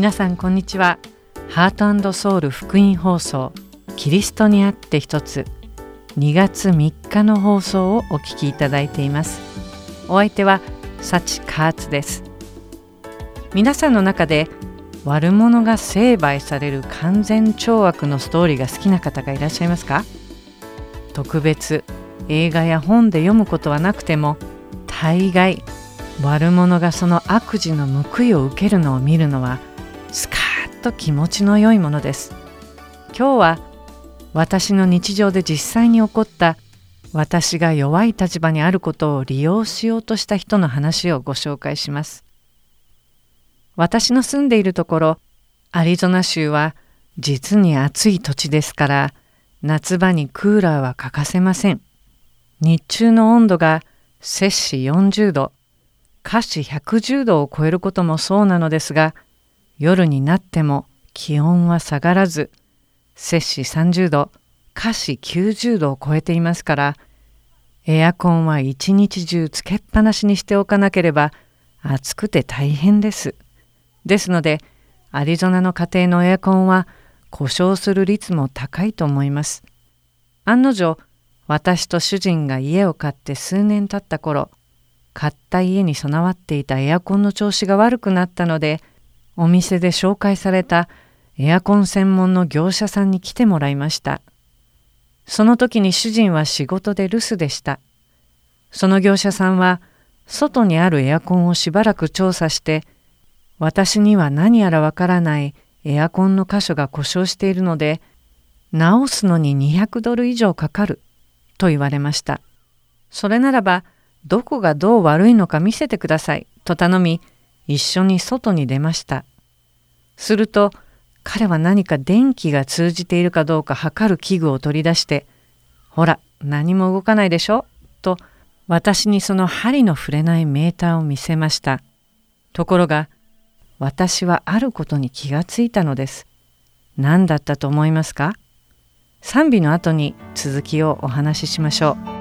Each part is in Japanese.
皆さんこんにちは。ハートソウル福音放送キリストにあって一つ2月3日の放送をお聞きいただいています。お相手はサチカーツです。皆さんの中で悪者が成敗される完全懲悪のストーリーが好きな方がいらっしゃいますか？特別映画や本で読むことはなくても大概悪者がその悪事の報いを受けるのを見るのはスカッと気持ちの良いものです。今日は私の日常で実際に起こった私が弱い立場にあることを利用しようとした人の話をご紹介します。私の住んでいるところアリゾナ州は実に暑い土地ですから夏場にクーラーは欠かせません。日中の温度が摂氏40度華氏110度を超えることもそうなのですが夜になっても気温は下がらず摂氏30度華氏90度を超えていますからエアコンは一日中つけっぱなしにしておかなければ暑くて大変です。ですのでアリゾナの家庭のエアコンは故障する率も高いと思います。案の定私と主人が家を買って数年経った頃買った家に備わっていたエアコンの調子が悪くなったのでお店で紹介されたエアコン専門の業者さんに来てもらいました。その時に主人は仕事で留守でした。その業者さんは外にあるエアコンをしばらく調査して私には何やらわからないエアコンの箇所が故障しているので直すのに200ドル以上かかると言われました。それならばどこがどう悪いのか見せてくださいと頼み一緒に外に出ました。すると彼は何か電気が通じているかどうか測る器具を取り出して「ほら何も動かないでしょ」と私にその針の触れないメーターを見せました。ところが私はあることに気がついたのです。何だったと思いますか？賛美の後に続きをお話ししましょう。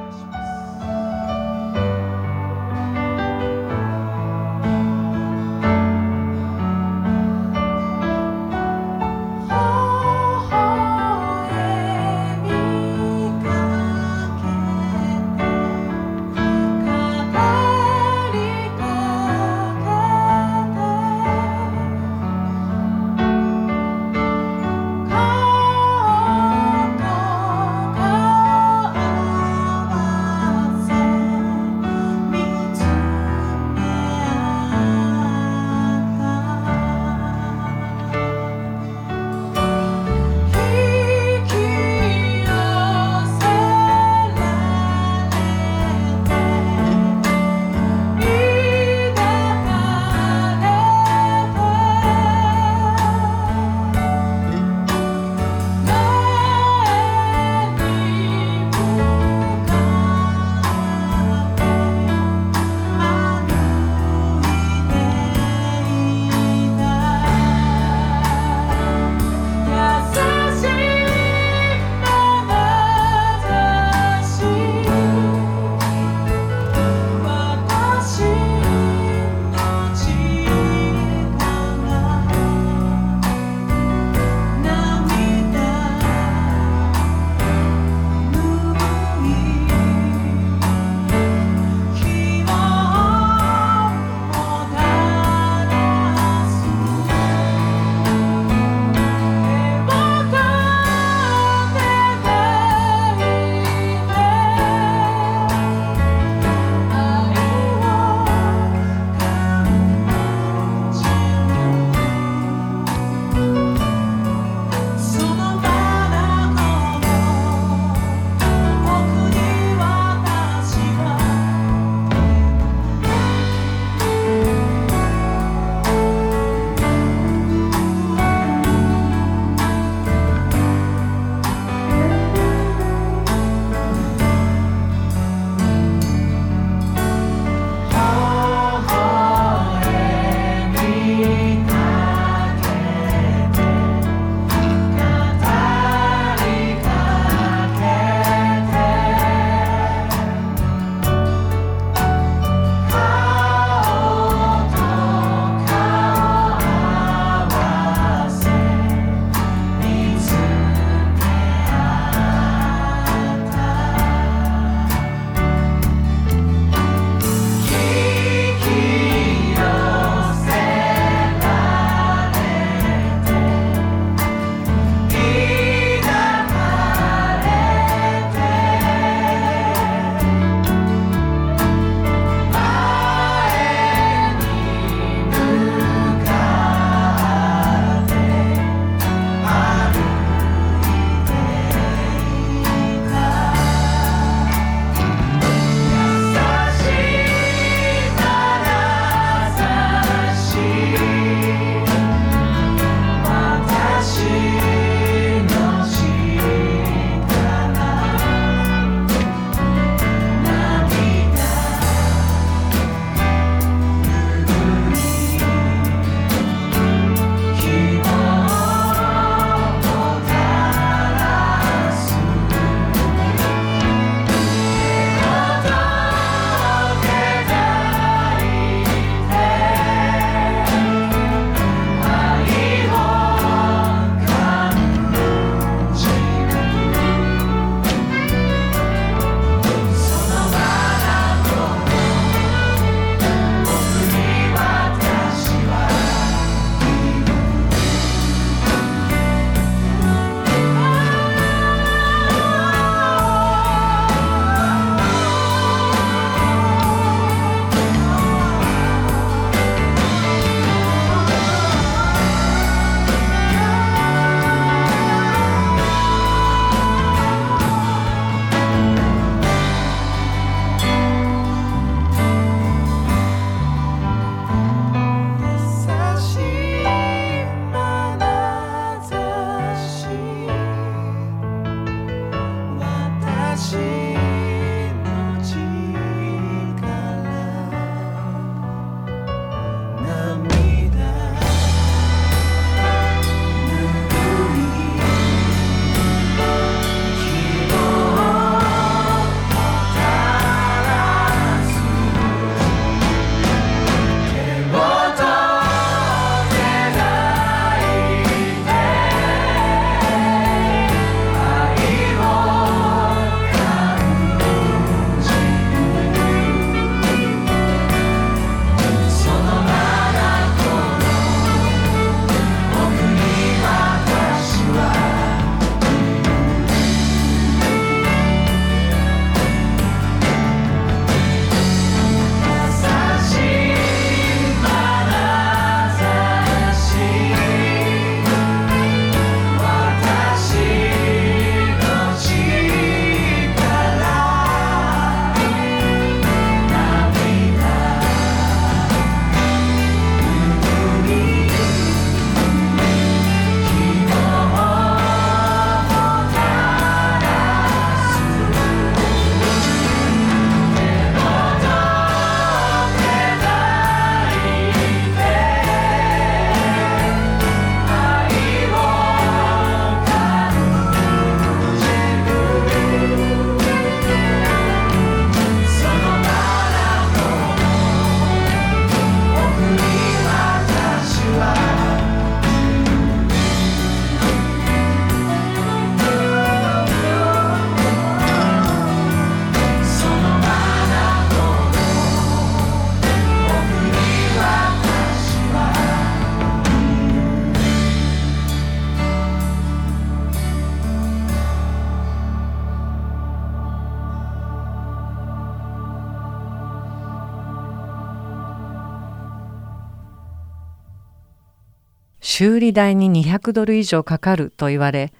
修理代に200ドル以上かかると言われ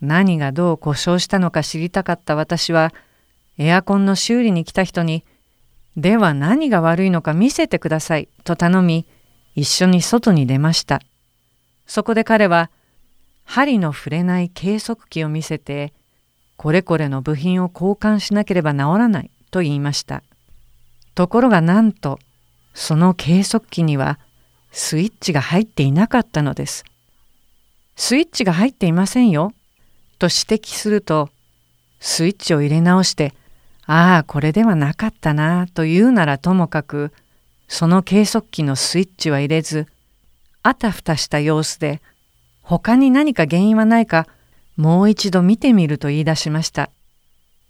何がどう故障したのか知りたかった私はエアコンの修理に来た人に「では何が悪いのか見せてください」と頼み一緒に外に出ました。そこで彼は針の触れない計測器を見せてこれこれの部品を交換しなければ治らないと言いました。ところがなんとその計測器にはスイッチが入っていなかったのです。スイッチが入っていませんよと指摘するとスイッチを入れ直してああこれではなかったなと言うならともかくその計測器のスイッチは入れずあたふたした様子で他に何か原因はないかもう一度見てみると言い出しました。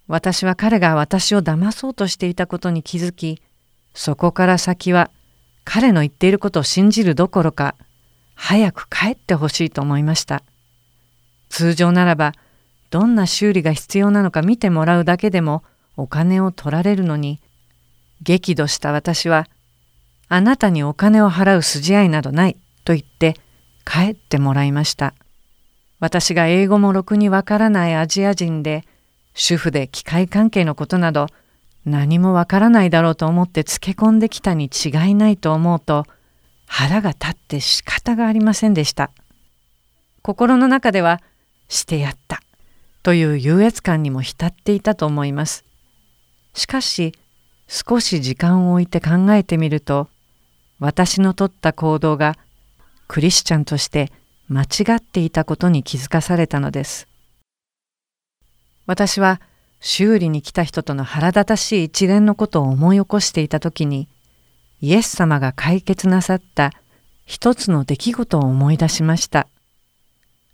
私は彼が私を騙そうとしていたことに気づきそこから先は彼の言っていることを信じるどころか早く帰ってほしいと思いました。通常ならばどんな修理が必要なのか見てもらうだけでもお金を取られるのに激怒した私は「あなたにお金を払う筋合いなどない」と言って帰ってもらいました。私が英語もろくにわからないアジア人で主婦で機械関係のことなど何もわからないだろうと思ってつけ込んできたに違いないと思うと腹が立って仕方がありませんでした。心の中ではしてやったという優越感にも浸っていたと思います。しかし少し時間を置いて考えてみると私のとった行動がクリスチャンとして間違っていたことに気づかされたのです。私は修理に来た人との腹立たしい一連のことを思い起こしていた時にイエス様が解決なさった一つの出来事を思い出しました。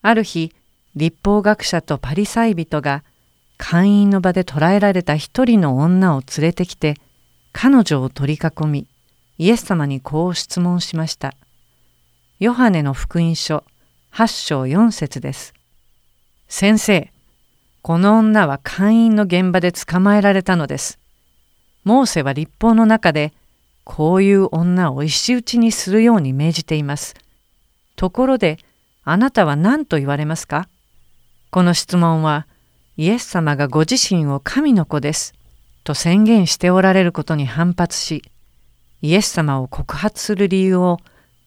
ある日立法学者とパリサイ人が会員の場で捕らえられた一人の女を連れてきて彼女を取り囲みイエス様にこう質問しました。ヨハネの福音書8章4節です。先生、この女は会員の現場で捕まえられたのです。モーセは立法の中でこういう女を石打ちにするように命じています。ところであなたは何と言われますか？この質問はイエス様がご自身を神の子ですと宣言しておられることに反発しイエス様を告発する理由を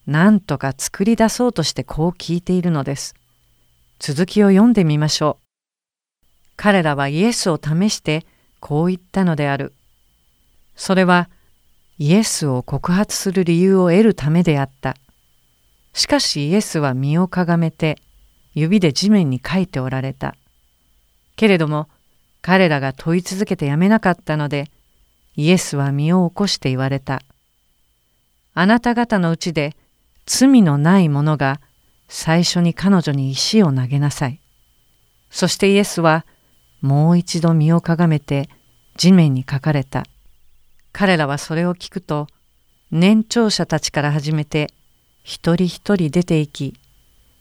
何とか作り出そうとしてこう聞いているのです。続きを読んでみましょう。彼らはイエスを試してこう言ったのである。それはイエスを告発する理由を得るためであった。しかしイエスは身をかがめて指で地面に書いておられた。けれども彼らが問い続けてやめなかったのでイエスは身を起こして言われた。あなた方のうちで罪のない者が最初に彼女に石を投げなさい。そしてイエスはもう一度身をかがめて地面に書かれた。彼らはそれを聞くと年長者たちから始めて一人一人出て行き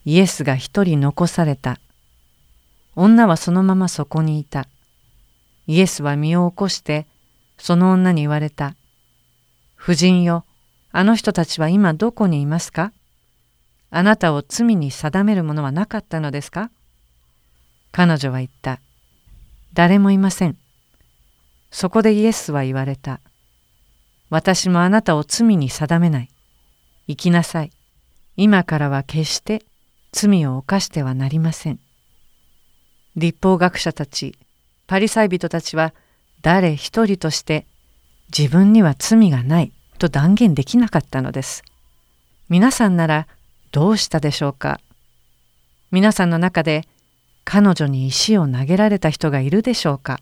イエスが一人残された。女はそのままそこにいた。イエスは身を起こしてその女に言われた。夫人よ、あの人たちは今どこにいますか？あなたを罪に定めるものはなかったのですか？彼女は言った。誰もいません。そこでイエスは言われた。私もあなたを罪に定めない。生きなさい。今からは決して罪を犯してはなりません。立法学者たち、パリサイ人たちは誰一人として自分には罪がないと断言できなかったのです。皆さんならどうしたでしょうか皆さんの中で彼女に石を投げられた人がいるでしょうか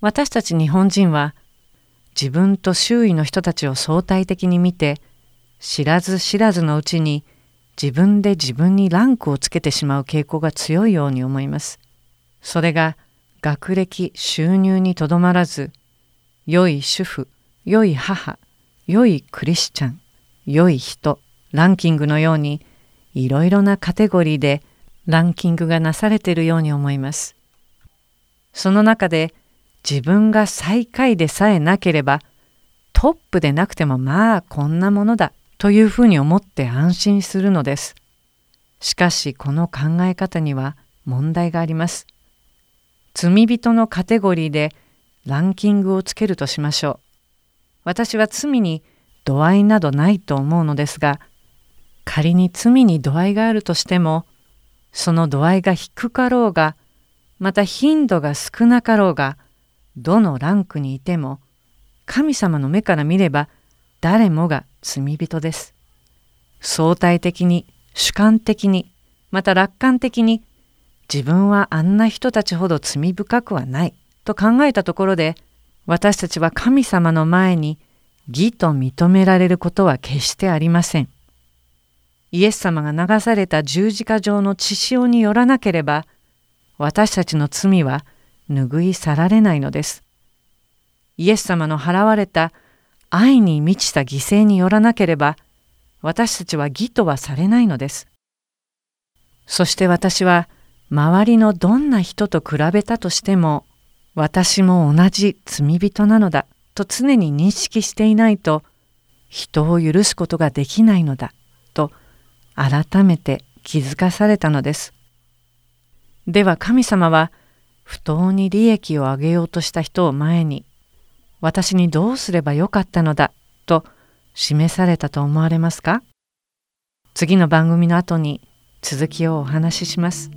私たち日本人は自分と周囲の人たちを相対的に見て知らず知らずのうちに自分で自分にランクをつけてしまう傾向が強いように思います。それが学歴収入にとどまらず良い主婦良い母良いクリスチャン良い人ランキングのようにいろいろなカテゴリーでランキングがなされているように思います。その中で自分が最下位でさえなければトップでなくてもまあこんなものだというふうに思って安心するのです。しかしこの考え方には問題があります。罪人のカテゴリーでランキングをつけるとしましょう。私は罪に度合いなどないと思うのですが、仮に罪に度合いがあるとしても、その度合いが低かろうが、また頻度が少なかろうが、どのランクにいても、神様の目から見れば誰もが罪人です。相対的に、主観的に、また楽観的に、自分はあんな人たちほど罪深くはないと考えたところで、私たちは神様の前に義と認められることは決してありません。イエス様が流された十字架上の血潮によらなければ、私たちの罪は拭い去られないのです。イエス様の払われた愛に満ちた犠牲によらなければ、私たちは義とはされないのです。そして私は、周りのどんな人と比べたとしても、私も同じ罪人なのだと常に認識していないと人を許すことができないのだ改めて気づかされたのです。では神様は不当に利益を上げようとした人を前に私にどうすればよかったのだと示されたと思われますか？次の番組の後に続きをお話しします。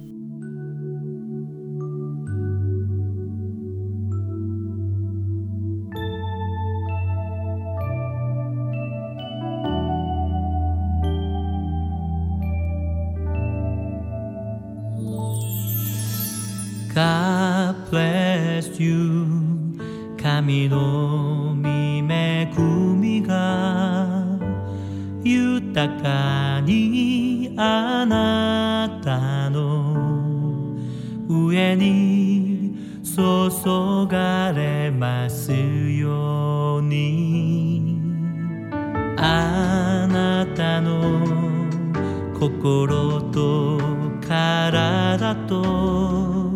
You 神の見恵みが豊かにあなたの上に注がれますように。あなたの心と体と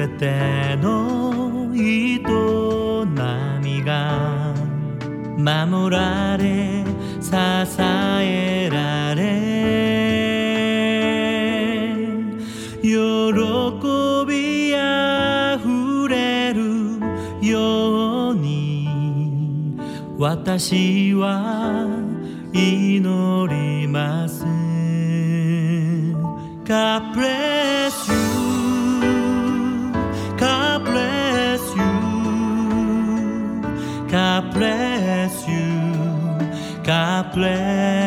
べての営みが守られ支えられ。喜びあふれるように私は祈ります。God bless bless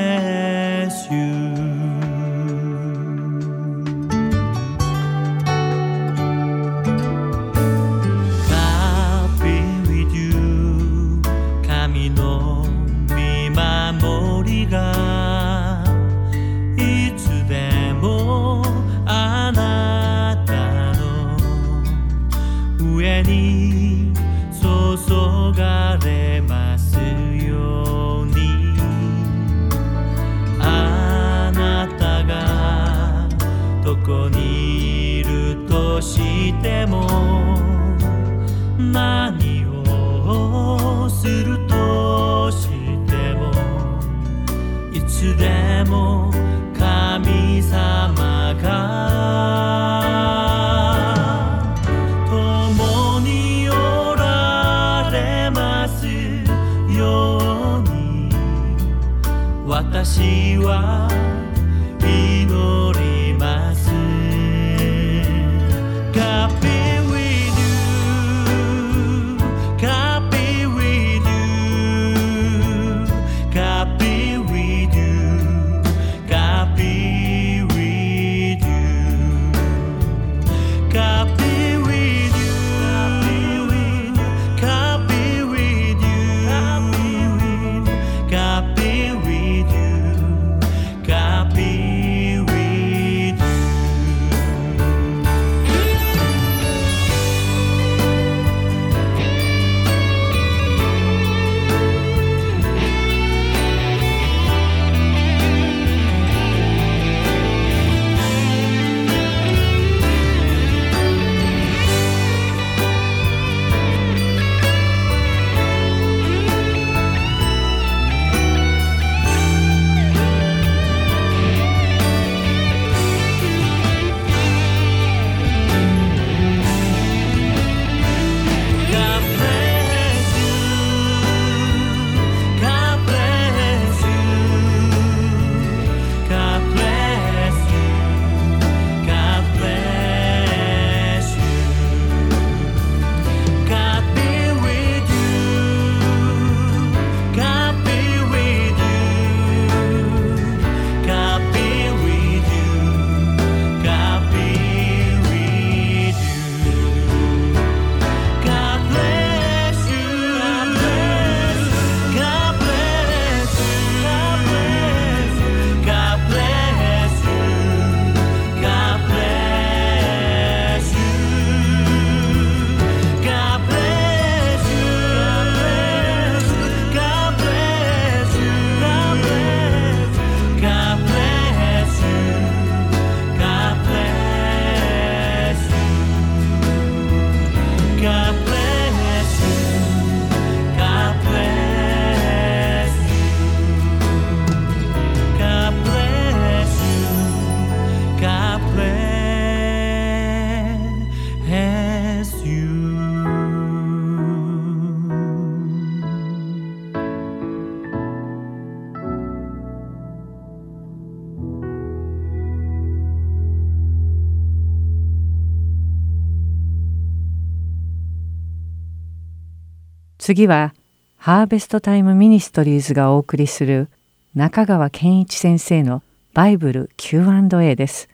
次はハーベストタイムミニストリーズがお送りする中川健一先生のバイブル Q&A です。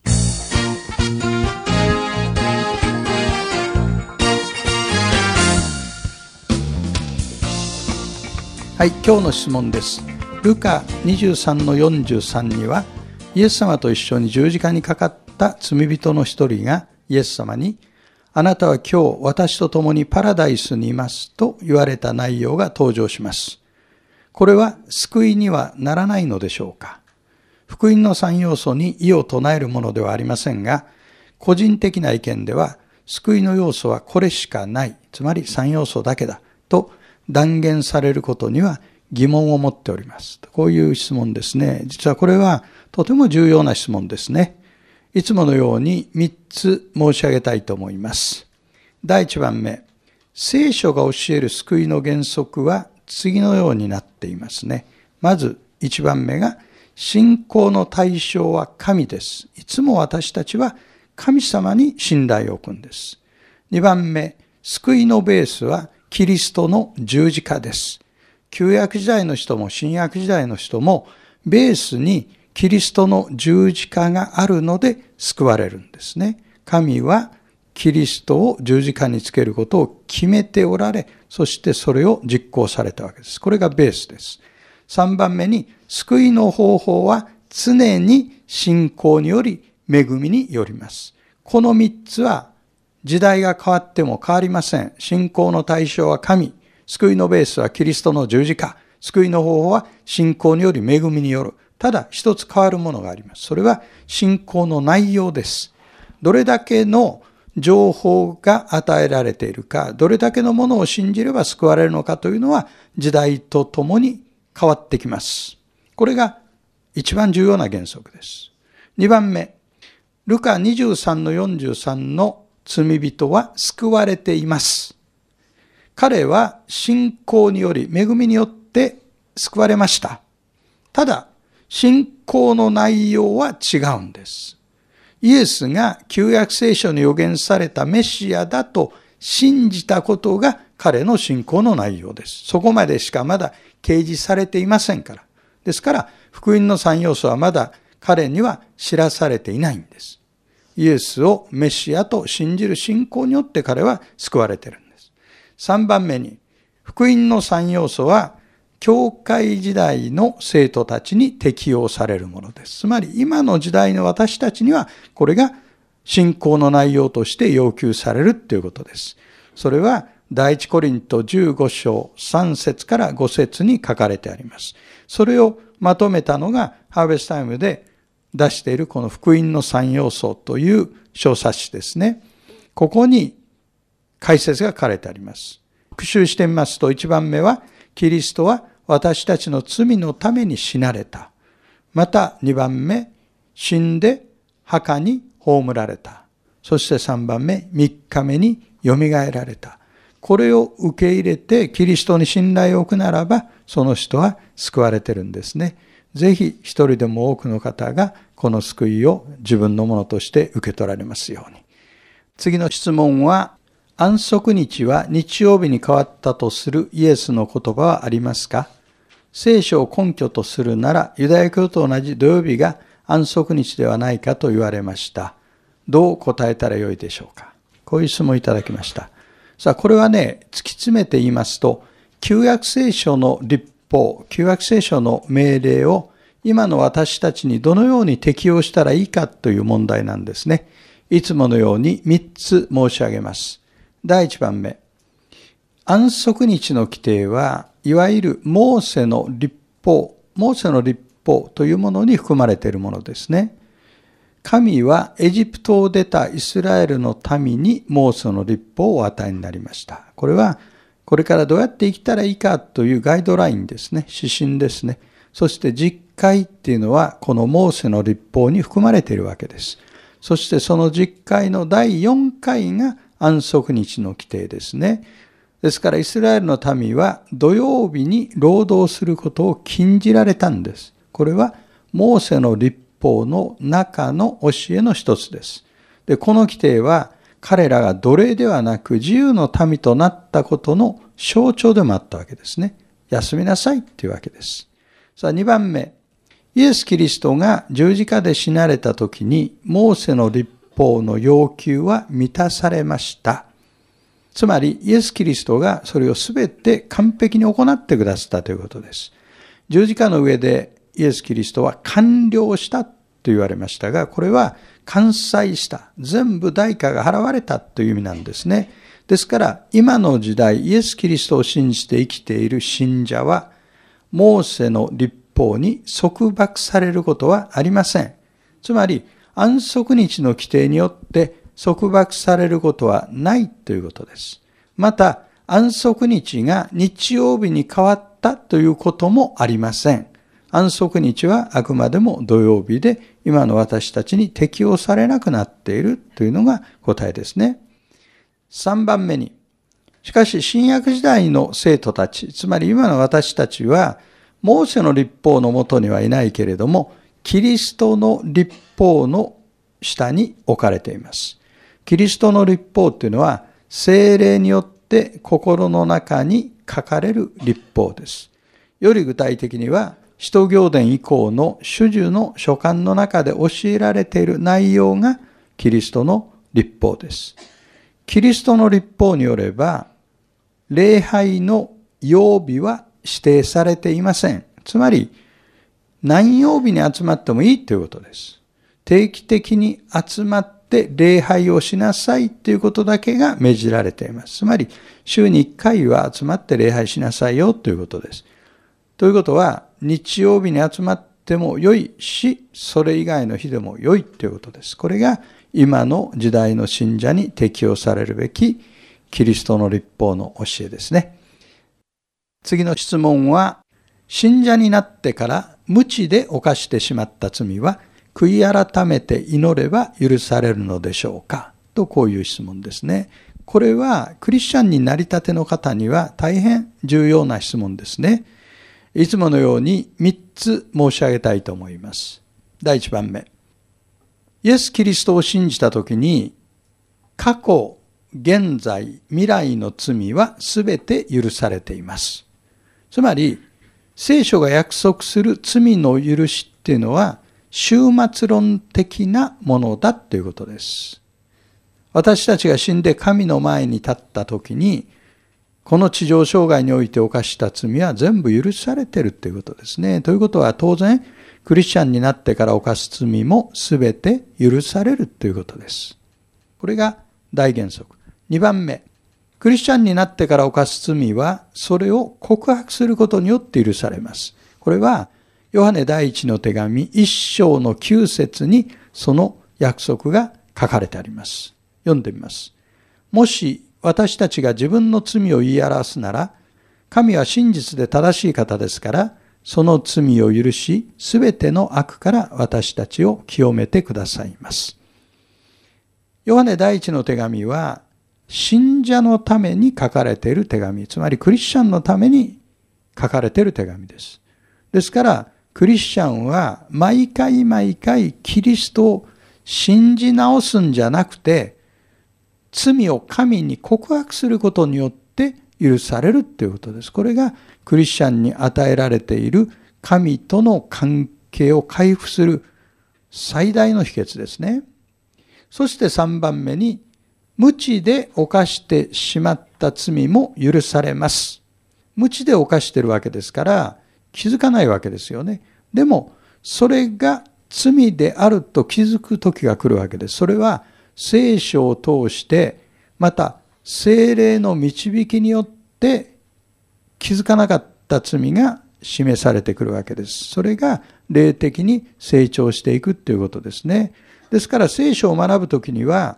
はい、今日の質問です。ルカ23の43には、イエス様と一緒に十字架にかかった罪人の一人がイエス様に、あなたは今日私と共にパラダイスにいますと言われた内容が登場します。これは救いにはならないのでしょうか？福音の三要素に異を唱えるものではありませんが、個人的な意見では、救いの要素はこれしかない、つまり三要素だけだ、と断言されることには疑問を持っております。こういう質問ですね。実はこれはとても重要な質問ですね。いつものように3つ申し上げたいと思います。第1番目、聖書が教える救いの原則は次のようになっていますね。まず1番目が、信仰の対象は神です。いつも私たちは神様に信頼を置くんです。2番目、救いのベースはキリストの十字架です。旧約時代の人も新約時代の人もベースにキリストの十字架があるので救われるんですね。神はキリストを十字架につけることを決めておられ、そしてそれを実行されたわけです。これがベースです。3番目に、救いの方法は常に信仰により恵みによります。この3つは時代が変わっても変わりません。信仰の対象は神。救いのベースはキリストの十字架。救いの方法は信仰により恵みによる。ただ一つ変わるものがあります。それは信仰の内容です。どれだけの情報が与えられているか、どれだけのものを信じれば救われるのかというのは時代とともに変わってきます。これが一番重要な原則です。二番目、ルカ23の43の罪人は救われています。彼は信仰により、恵みによって救われました。ただ、信仰の内容は違うんです。イエスが旧約聖書に予言されたメシアだと信じたことが彼の信仰の内容です。そこまでしかまだ掲示されていませんから。ですから、福音の三要素はまだ彼には知らされていないんです。イエスをメシアと信じる信仰によって彼は救われているんです。3番目に、福音の3要素は、教会時代の生徒たちに適用されるものです。つまり今の時代の私たちにはこれが信仰の内容として要求されるということです。それは第一コリント15章3節から5節に書かれてあります。それをまとめたのがハーベスタイムで出しているこの福音の三要素という小冊子ですね。ここに解説が書かれてあります。復習してみますと、一番目は、キリストは私たちの罪のために死なれた。また二番目、死んで墓に葬られた。そして三番目、三日目に蘇られた。これを受け入れてキリストに信頼を置くならば、その人は救われてるんですね。ぜひ一人でも多くの方がこの救いを自分のものとして受け取られますように。次の質問は、安息日は日曜日に変わったとするイエスの言葉はありますか？聖書を根拠とするなら、ユダヤ教と同じ土曜日が安息日ではないかと言われました。どう答えたらよいでしょうか？こういう質問をいただきました。さあ、これはね、突き詰めて言いますと、旧約聖書の立法、旧約聖書の命令を今の私たちにどのように適用したらいいかという問題なんですね。いつものように3つ申し上げます。第1番目。安息日の規定は、いわゆるモーセの立法、モーセの立法というものに含まれているものですね。神はエジプトを出たイスラエルの民にモーセの立法をお与えになりました。これはこれからどうやって生きたらいいかというガイドラインですね。指針ですね。そして実会っていうのはこのモーセの立法に含まれているわけです。そしてその実会の第4回が安息日の規定ですね。ですからイスラエルの民は土曜日に労働することを禁じられたんです。これはモーセの立法の中の教えの一つです。で、この規定は彼らが奴隷ではなく自由の民となったことの象徴でもあったわけですね。休みなさいっていうわけです。さあ2番目。イエス・キリストが十字架で死なれた時に、モーセの立法の要求は満たされました。つまり、イエス・キリストがそれをすべて完璧に行ってくださったということです。十字架の上でイエス・キリストは完了したと言われましたが、これは完済した。全部代価が払われたという意味なんですね。ですから、今の時代、イエス・キリストを信じて生きている信者は、モーセの立法に束縛されることはありません。つまり、安息日の規定によって束縛されることはないということです。また、安息日が日曜日に変わったということもありません。安息日はあくまでも土曜日で今の私たちに適用されなくなっているというのが答えですね。3番目に、しかし新約時代の生徒たち、つまり今の私たちは、モーセの立法のもとにはいないけれども、キリストの立法の下に置かれています。キリストの立法というのは、精霊によって心の中に書かれる立法です。より具体的には、使徒行伝以降の主樹の書簡の中で教えられている内容がキリストの立法です。キリストの立法によれば、礼拝の曜日は指定されていません。つまり、何曜日に集まってもいいということです。定期的に集まって礼拝をしなさいということだけが命じられています。つまり、週に1回は集まって礼拝しなさいよということです。ということは、日曜日に集まっても良いし、それ以外の日でも良いということです。これが今の時代の信者に適用されるべきキリストの立法の教えですね。次の質問は、信者になってから無知で犯してしまった罪は悔い改めて祈れば許されるのでしょうか？とこういう質問ですね。これはクリスチャンになりたての方には大変重要な質問ですね。いつものように3つ申し上げたいと思います。第1番目。イエス・キリストを信じたときに、過去、現在、未来の罪はすべて許されています。つまり、聖書が約束する罪の許しっていうのは、終末論的なものだということです。私たちが死んで神の前に立った時に、この地上障害において犯した罪は全部許されてるということですね。ということは当然、クリスチャンになってから犯す罪も全て許されるということです。これが大原則。2番目。クリスチャンになってから犯す罪は、それを告白することによって許されます。これは、ヨハネ第一の手紙一章の九節にその約束が書かれてあります。読んでみます。もし私たちが自分の罪を言い表すなら、神は真実で正しい方ですから、その罪を許し、すべての悪から私たちを清めてくださいます。ヨハネ第一の手紙は、信者のために書かれている手紙、つまりクリスチャンのために書かれている手紙です。ですから、クリスチャンは毎回毎回キリストを信じ直すんじゃなくて、罪を神に告白することによって許されるっていうことです。これがクリスチャンに与えられている神との関係を回復する最大の秘訣ですね。そして3番目に、無知で犯してしまった罪も許されます。無知で犯してるわけですから、気づかないわけですよね。でも、それが罪であると気づく時が来るわけです。それは聖書を通して、また精霊の導きによって気づかなかった罪が示されてくるわけです。それが霊的に成長していくということですね。ですから聖書を学ぶときには、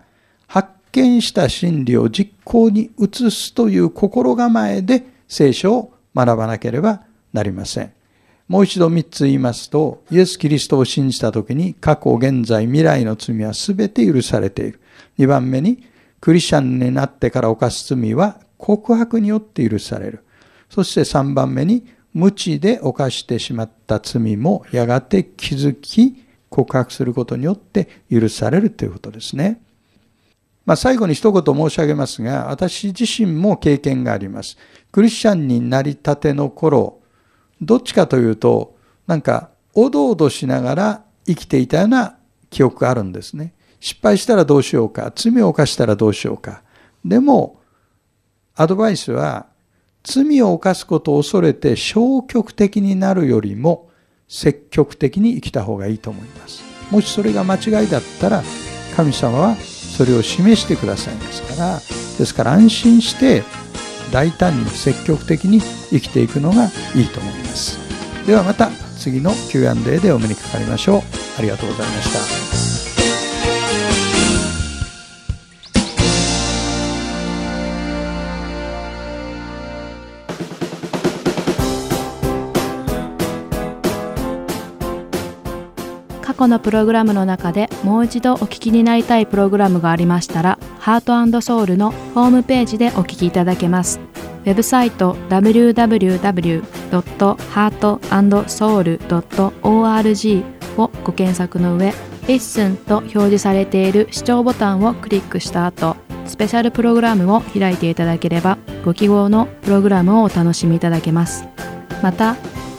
見した真理を実行に移すという心構えで聖書を学ばなければなりません。もう一度三つ言いますと、イエス・キリストを信じたときに、過去、現在、未来の罪はすべて許されている。二番目に、クリスチャンになってから犯す罪は告白によって許される。そして三番目に、無知で犯してしまった罪もやがて気づき、告白することによって許されるということですね。まあ、最後に一言申し上げますが、私自身も経験があります。クリスチャンになりたての頃、どっちかというと、なんか、おどおどしながら生きていたような記憶があるんですね。失敗したらどうしようか、罪を犯したらどうしようか。でも、アドバイスは、罪を犯すことを恐れて消極的になるよりも、積極的に生きた方がいいと思います。もしそれが間違いだったら、神様はそれを示してくださいますから、ですから安心して大胆に積極的に生きていくのがいいと思います。ではまた次の Q&A でお目にかかりましょう。ありがとうございました。去のプログラムの中でもう一度お聞きになりたいプログラムがありましたら、ハートソウルのホームページでお聞きいただけます。ウェブサイト www.heartandsoul.org をご検索の上、Listen と表示されている視聴ボタンをクリックした後、スペシャルプログラムを開いていただければ、ご記号のプログラムをお楽しみいただけます。また、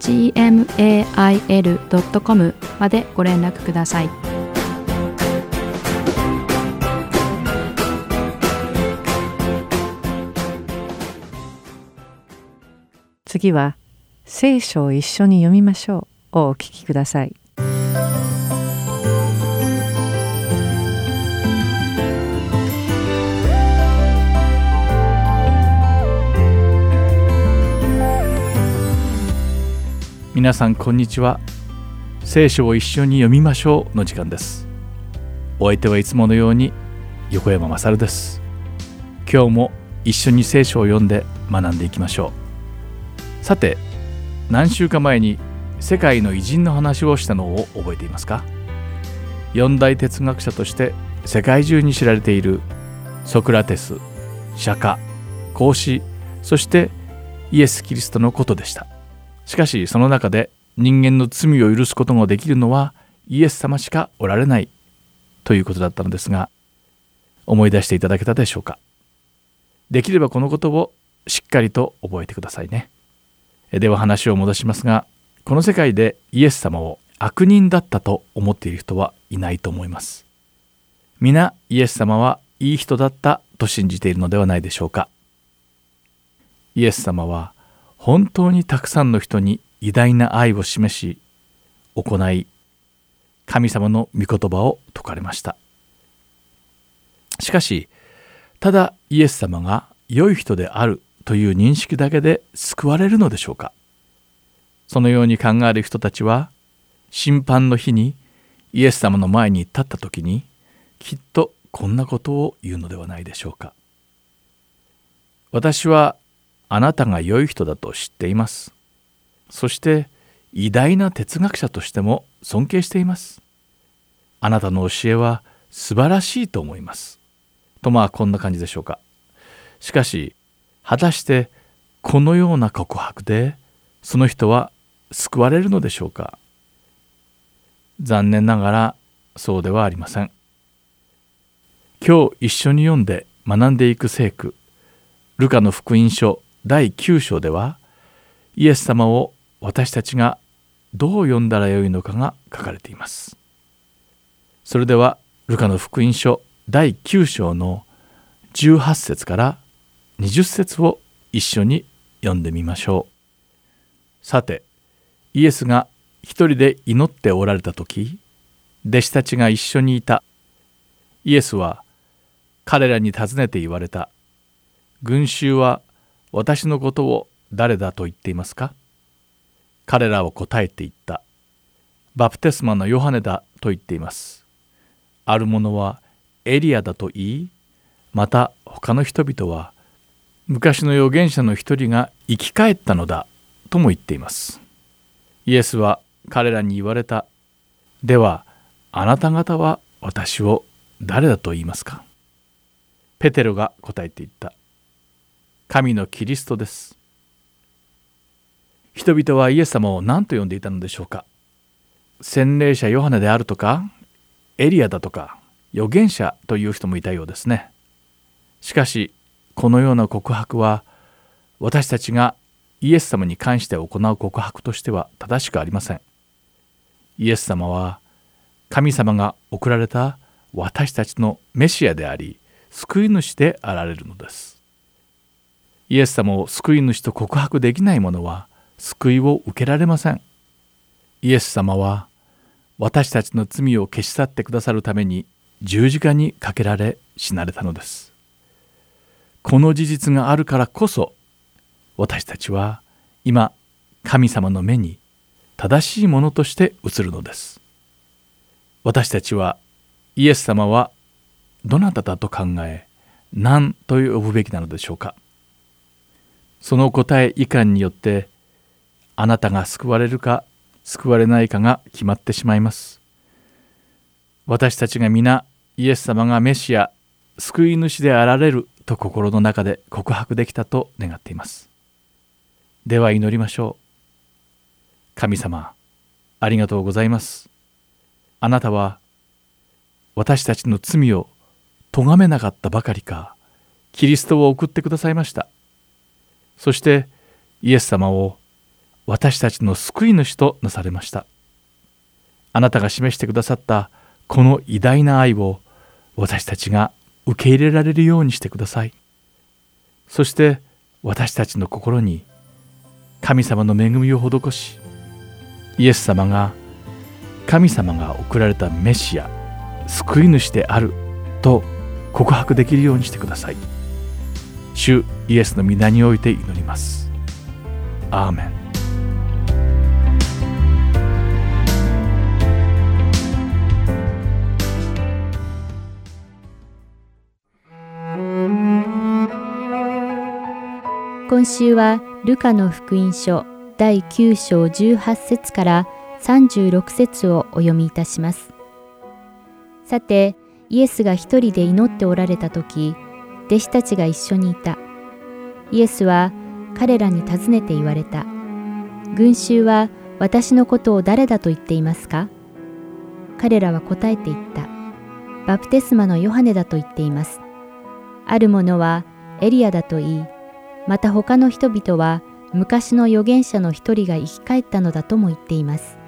gmail.com までご連絡ください。次は聖書を一緒に読みましょうをお聞きください。皆さんこんにちは。聖書を一緒に読みましょうの時間です。お相手はいつものように横山勝です。今日も一緒に聖書を読んで学んでいきましょう。さて何週間前に世界の偉人の話をしたのを覚えていますか？四大哲学者として世界中に知られているソクラテス釈迦孔子そしてイエス・キリストのことでした。しかしその中で人間の罪を許すことができるのはイエス様しかおられないということだったのですが思い出していただけたでしょうか。できればこのことをしっかりと覚えてくださいね。では話を戻しますがこの世界でイエス様を悪人だったと思っている人はいないと思います。皆イエス様はいい人だったと信じているのではないでしょうか。イエス様は本当にたくさんの人に偉大な愛を示し行い神様の御言葉を説かれました。しかしただイエス様が良い人であるという認識だけで救われるのでしょうか。そのように考える人たちは審判の日にイエス様の前に立った時にきっとこんなことを言うのではないでしょうか。私はあなたが良い人だと知っています。そして偉大な哲学者としても尊敬しています。あなたの教えは素晴らしいと思います。とまあこんな感じでしょうか。しかし果たしてこのような告白でその人は救われるのでしょうか残念ながらそうではありません。今日一緒に読んで学んでいく聖句ルカの福音書第9章ではイエス様を私たちがどう読んだらよいのかが書かれています。それではルカの福音書第9章の18節から20節を一緒に読んでみましょう。さてイエスが一人で祈っておられた時弟子たちが一緒にいたイエスは彼らに尋ねて言われた群衆は私のことを誰だと言っていますか？彼らは答えて言った。バプテスマのヨハネだと言っています。ある者はエリアだと言い、また他の人々は昔の預言者の一人が生き返ったのだとも言っています。イエスは彼らに言われた。ではあなた方は私を誰だと言いますか？ペテロが答えて言った。神のキリストです。人々はイエス様を何と呼んでいたのでしょうか？洗礼者ヨハネであるとかエリアだとか預言者という人もいたようですね。しかしこのような告白は私たちがイエス様に関して行う告白としては正しくありません。イエス様は神様が送られた私たちのメシアであり救い主であられるのです。イエス様を救い主と告白できない者は救いを受けられません。イエス様は私たちの罪を消し去ってくださるために十字架にかけられ死なれたのです。この事実があるからこそ私たちは今神様の目に正しいものとして映るのです。私たちはイエス様はどなただと考え何と呼ぶべきなのでしょうか。その答え以下によってあなたが救われるか救われないかが決まってしまいます。私たちが皆イエス様がメシア救い主であられると心の中で告白できたと願っています。では祈りましょう。神様ありがとうございます。あなたは私たちの罪を咎めなかったばかりかキリストを送ってくださいました。そしてイエス様を私たちの救い主となされました。あなたが示してくださったこの偉大な愛を私たちが受け入れられるようにしてください。そして私たちの心に神様の恵みを施しイエス様が神様が送られたメシア救い主であると告白できるようにしてください。主イエスの皆において祈りますアーメン今週はルカの福音書第9章18節から36節をお読みいたします。さて、イエスが一人で祈っておられた時、弟子たちが一緒にいた。イエスは彼らに尋ねて言われた。群衆は私のことを誰だと言っていますか？彼らは答えて言った。バプテスマのヨハネだと言っています。ある者はエリアだと言い、また他の人々は昔の預言者の一人が生き返ったのだとも言っています。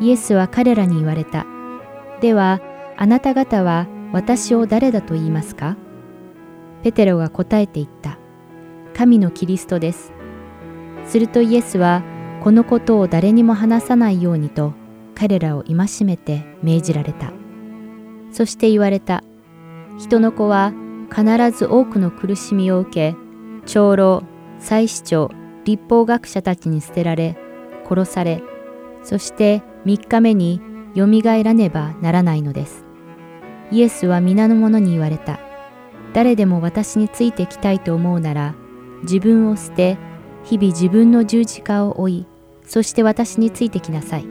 イエスは彼らに言われた。では、あなた方は私を誰だと言いますか？ペテロが答えて言った。神のキリストです。するとイエスは、このことを誰にも話さないようにと、彼らを戒めて命じられた。そして言われた。人の子は必ず多くの苦しみを受け、長老、祭司長、立法学者たちに捨てられ、殺され、そして3日目によみがえらねばならないのです。イエスは皆の者に言われた。誰でも私についてきたいと思うなら、自分を捨て、日々自分の十字架を追い、そして私についてきなさい。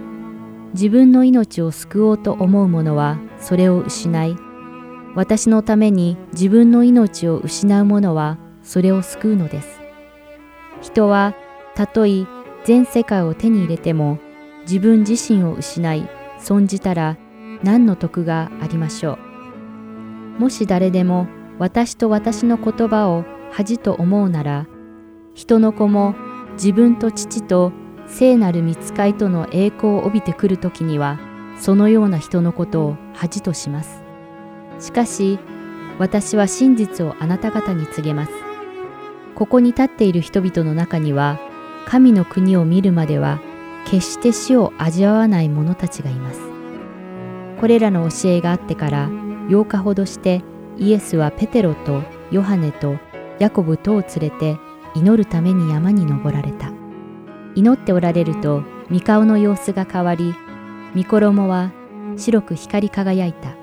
自分の命を救おうと思う者はそれを失い、私のために自分の命を失う者はそれを救うのです。人はたとえ全世界を手に入れても自分自身を失い損じたら何の得がありましょう。もし誰でも私と私の言葉を恥と思うなら人の子も自分と父と聖なる見つかいとの栄光を帯びてくるときにはそのような人のことを恥とします。しかし私は真実をあなた方に告げます。ここに立っている人々の中には、神の国を見るまでは、決して死を味わわない者たちがいます。これらの教えがあってから8日ほどしてイエスはペテロとヨハネとヤコブとを連れて祈るために山に登られた。祈っておられると御顔の様子が変わり、御衣は白く光り輝いた。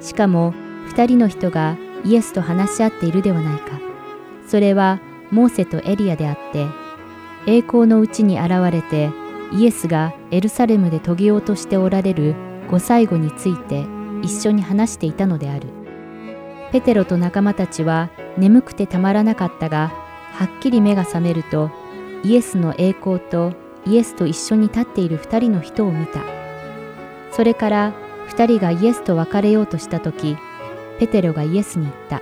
しかも二人の人がイエスと話し合っているではないか。それはモーセとエリアであって、栄光のうちに現れてイエスがエルサレムで遂げようとしておられるご最後について一緒に話していたのである。ペテロと仲間たちは眠くてたまらなかったが、はっきり目が覚めると、イエスの栄光とイエスと一緒に立っている二人の人を見た。それから二人がイエスと別れようとしたとき、ペテロがイエスに言った。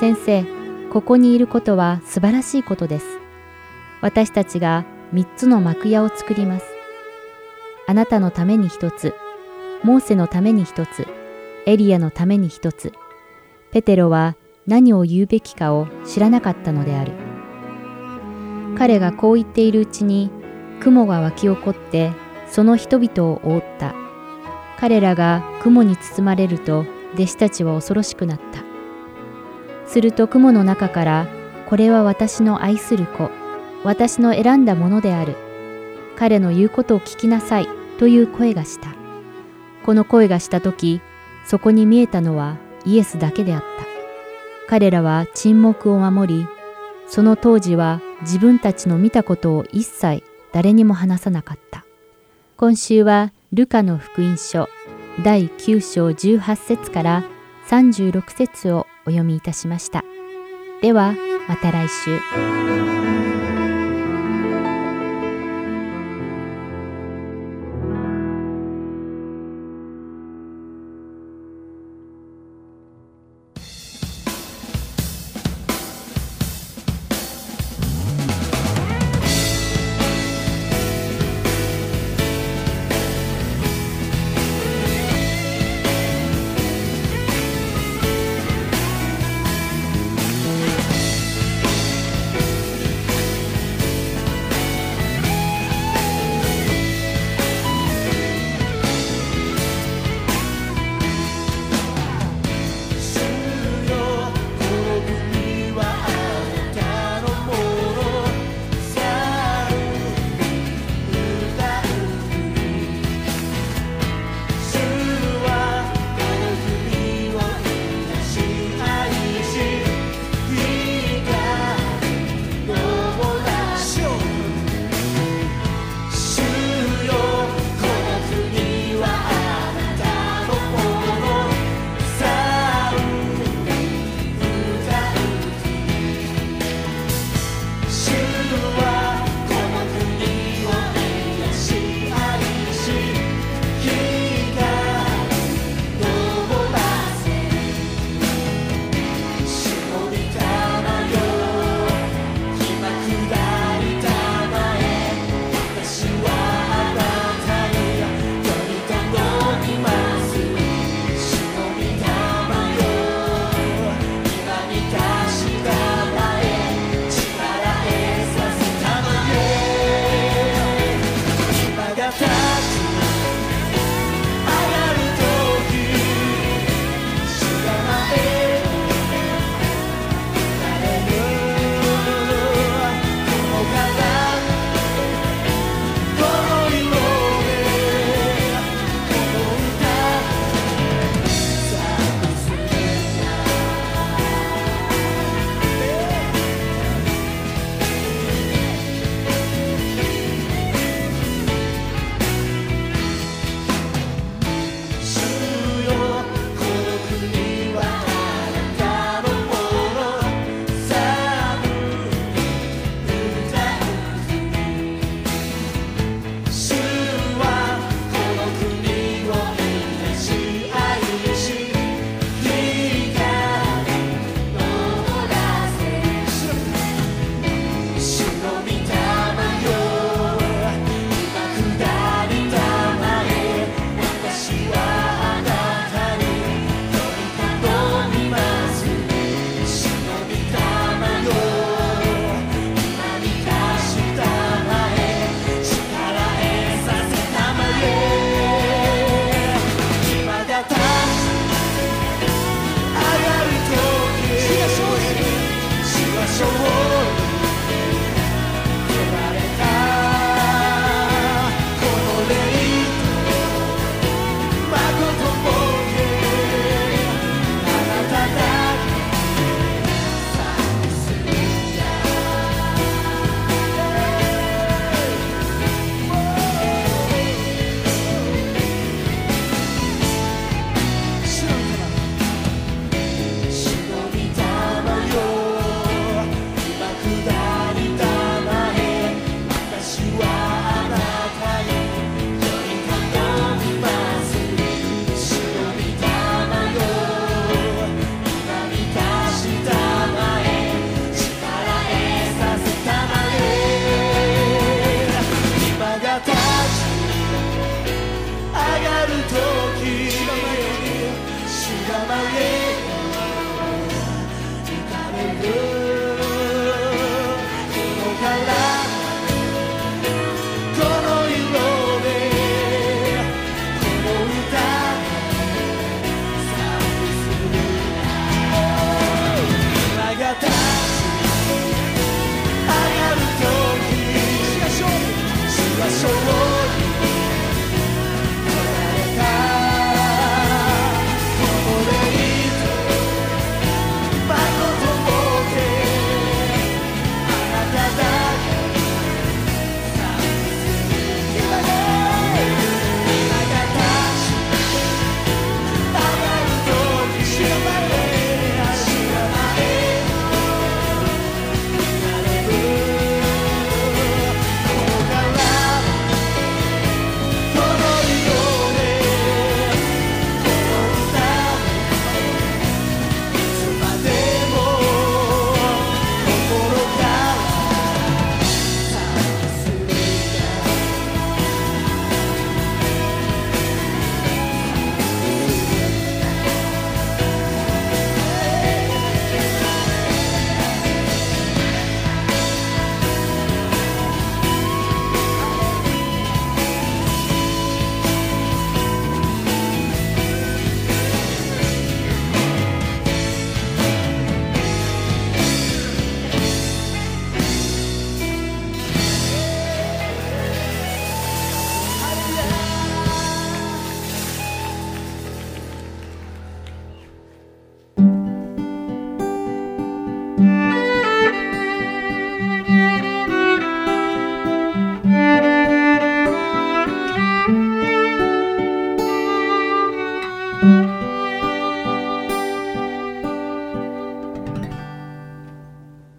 先生、ここにいることは素晴らしいことです。私たちが三つの幕屋を作ります。あなたのために一つ、モーセのために一つ、エリアのために一つ。ペテロは何を言うべきかを知らなかったのである。彼がこう言っているうちに雲が湧き起こってその人々を覆った。彼らが雲に包まれると弟子たちは恐ろしくなった。すると雲の中からこれは私の愛する子、私の選んだものである。彼の言うことを聞きなさいという声がした。この声がしたとき、そこに見えたのはイエスだけであった。彼らは沈黙を守り、その当時は自分たちの見たことを一切誰にも話さなかった。今週はルカの福音書第9章18節から36節をお読みいたしました。ではまた来週。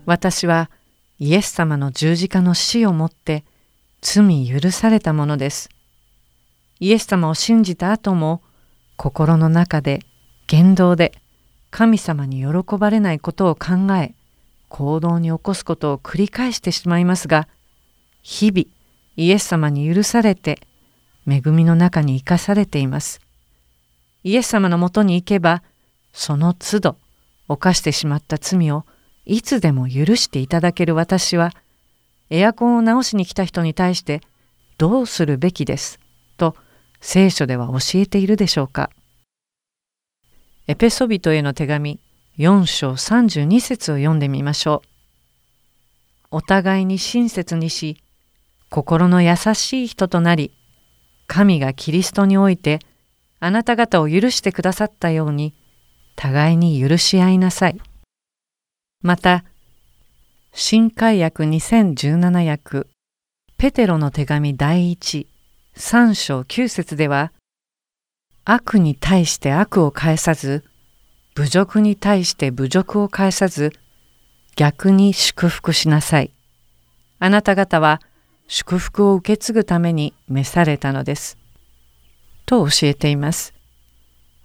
私はイエス様の十字架の死をもって罪許されたものです。イエス様を信じた後も心の中で言動で神様に喜ばれないことを考え行動に起こすことを繰り返してしまいますが日々イエス様に許されて恵みの中に生かされています。イエス様のもとに行けばその都度犯してしまった罪をいつでも許していただける私はエアコンを直しに来た人に対してどうするべきですと聖書では教えているでしょうかエペソビトへの手紙4章32節を読んでみましょう。お互いに親切にし心の優しい人となり神がキリストにおいてあなた方を許してくださったように互いに許し合いなさい。また新海訳2017訳ペテロの手紙第一3章9節では悪に対して悪を返さず侮辱に対して侮辱を返さず逆に祝福しなさい。あなた方は祝福を受け継ぐために召されたのです。と教えています。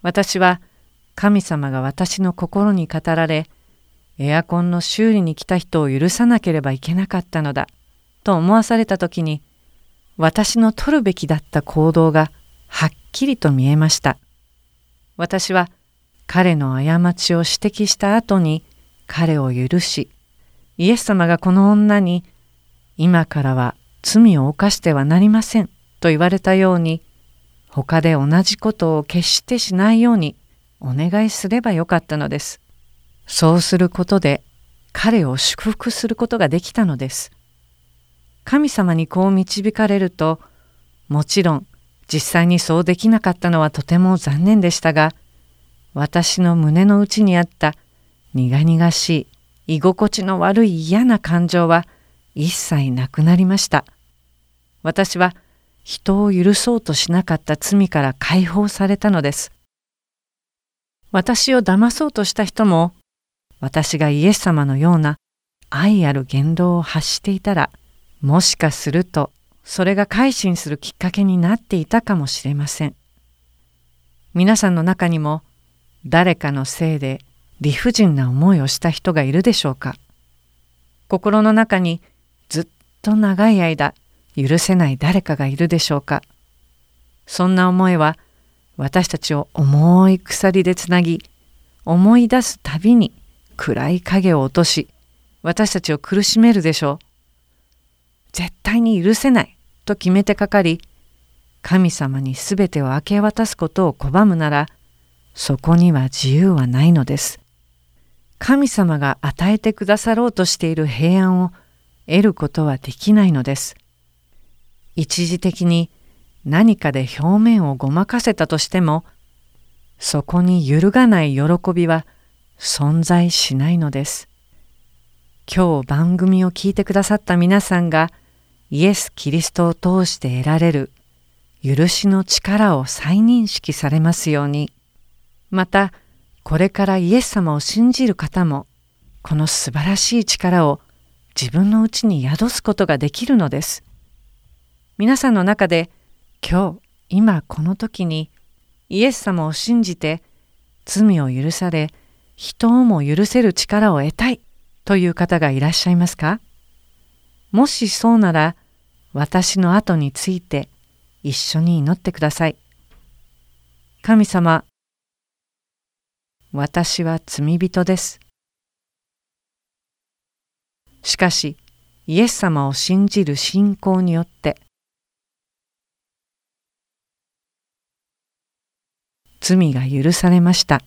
私は神様が私の心に語られエアコンの修理に来た人を許さなければいけなかったのだと思わされた時に私の取るべきだった行動がはっきりと見えました。私は彼の過ちを指摘した後に彼を許しイエス様がこの女に今からは罪を犯してはなりませんと言われたように他で同じことを決してしないようにお願いすればよかったのです。そうすることで彼を祝福することができたのです。神様にこう導かれるともちろん実際にそうできなかったのはとても残念でしたが私の胸の内にあった苦々しい居心地の悪い嫌な感情は一切なくなりました。私は人を許そうとしなかった罪から解放されたのです。私を騙そうとした人も私がイエス様のような愛ある言動を発していたらもしかするとそれが改心するきっかけになっていたかもしれません。皆さんの中にも誰かのせいで理不尽な思いをした人がいるでしょうか心の中にずっと長い間許せない誰かがいるでしょうかそんな思いは私たちを重い鎖でつなぎ思い出すたびに暗い影を落とし私たちを苦しめるでしょう。絶対に許せないと決めてかかり神様に全てを明け渡すことを拒むならそこには自由はないのです。神様が与えてくださろうとしている平安を得ることはできないのです。一時的に何かで表面をごまかせたとしてもそこに揺るがない喜びは存在しないのです。今日番組を聞いてくださった皆さんがイエス・キリストを通して得られる許しの力を再認識されますように。またこれからイエス様を信じる方もこの素晴らしい力を自分のうちに宿すことができるのです。皆さんの中で今日今この時にイエス様を信じて罪を許され人をも許せる力を得たいという方がいらっしゃいますか？もしそうなら私の後について一緒に祈ってください。神様私は罪人です。しかし、イエス様を信じる信仰によって、罪が許されました。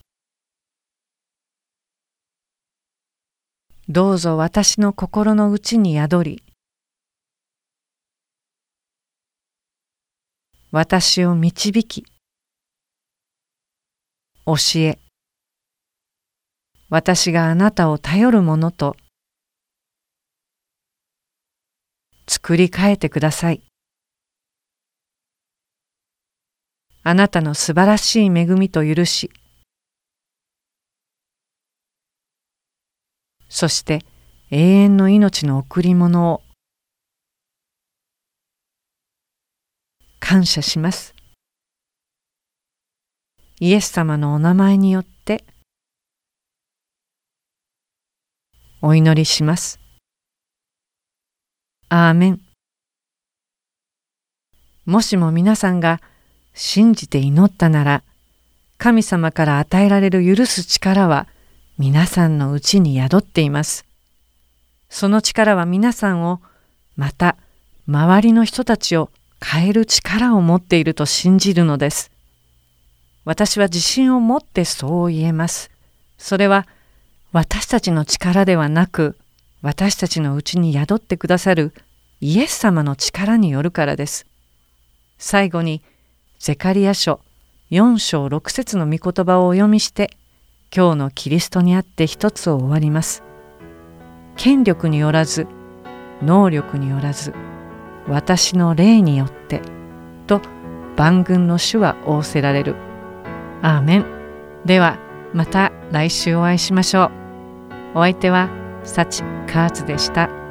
どうぞ私の心の内に宿り、私を導き、教え、私があなたを頼るものと作り変えてください。あなたの素晴らしい恵みと許し、そして永遠の命の贈り物を感謝します。イエス様のお名前によってお祈りします。アーメン。もしも皆さんが信じて祈ったなら、神様から与えられる許す力は皆さんのうちに宿っています。その力は皆さんを、また周りの人たちを変える力を持っていると信じるのです。私は自信を持ってそう言えます。それは私たちの力ではなく、私たちのうちに宿ってくださるイエス様の力によるからです。最後に、ゼカリア書4章6節の御言葉をお読みして、今日のキリストにあって一つを終わります。権力によらず、能力によらず、私の霊によって、と万軍の主は仰せられる。アーメン。では、また来週お会いしましょう。お相手は、幸・カーズでした。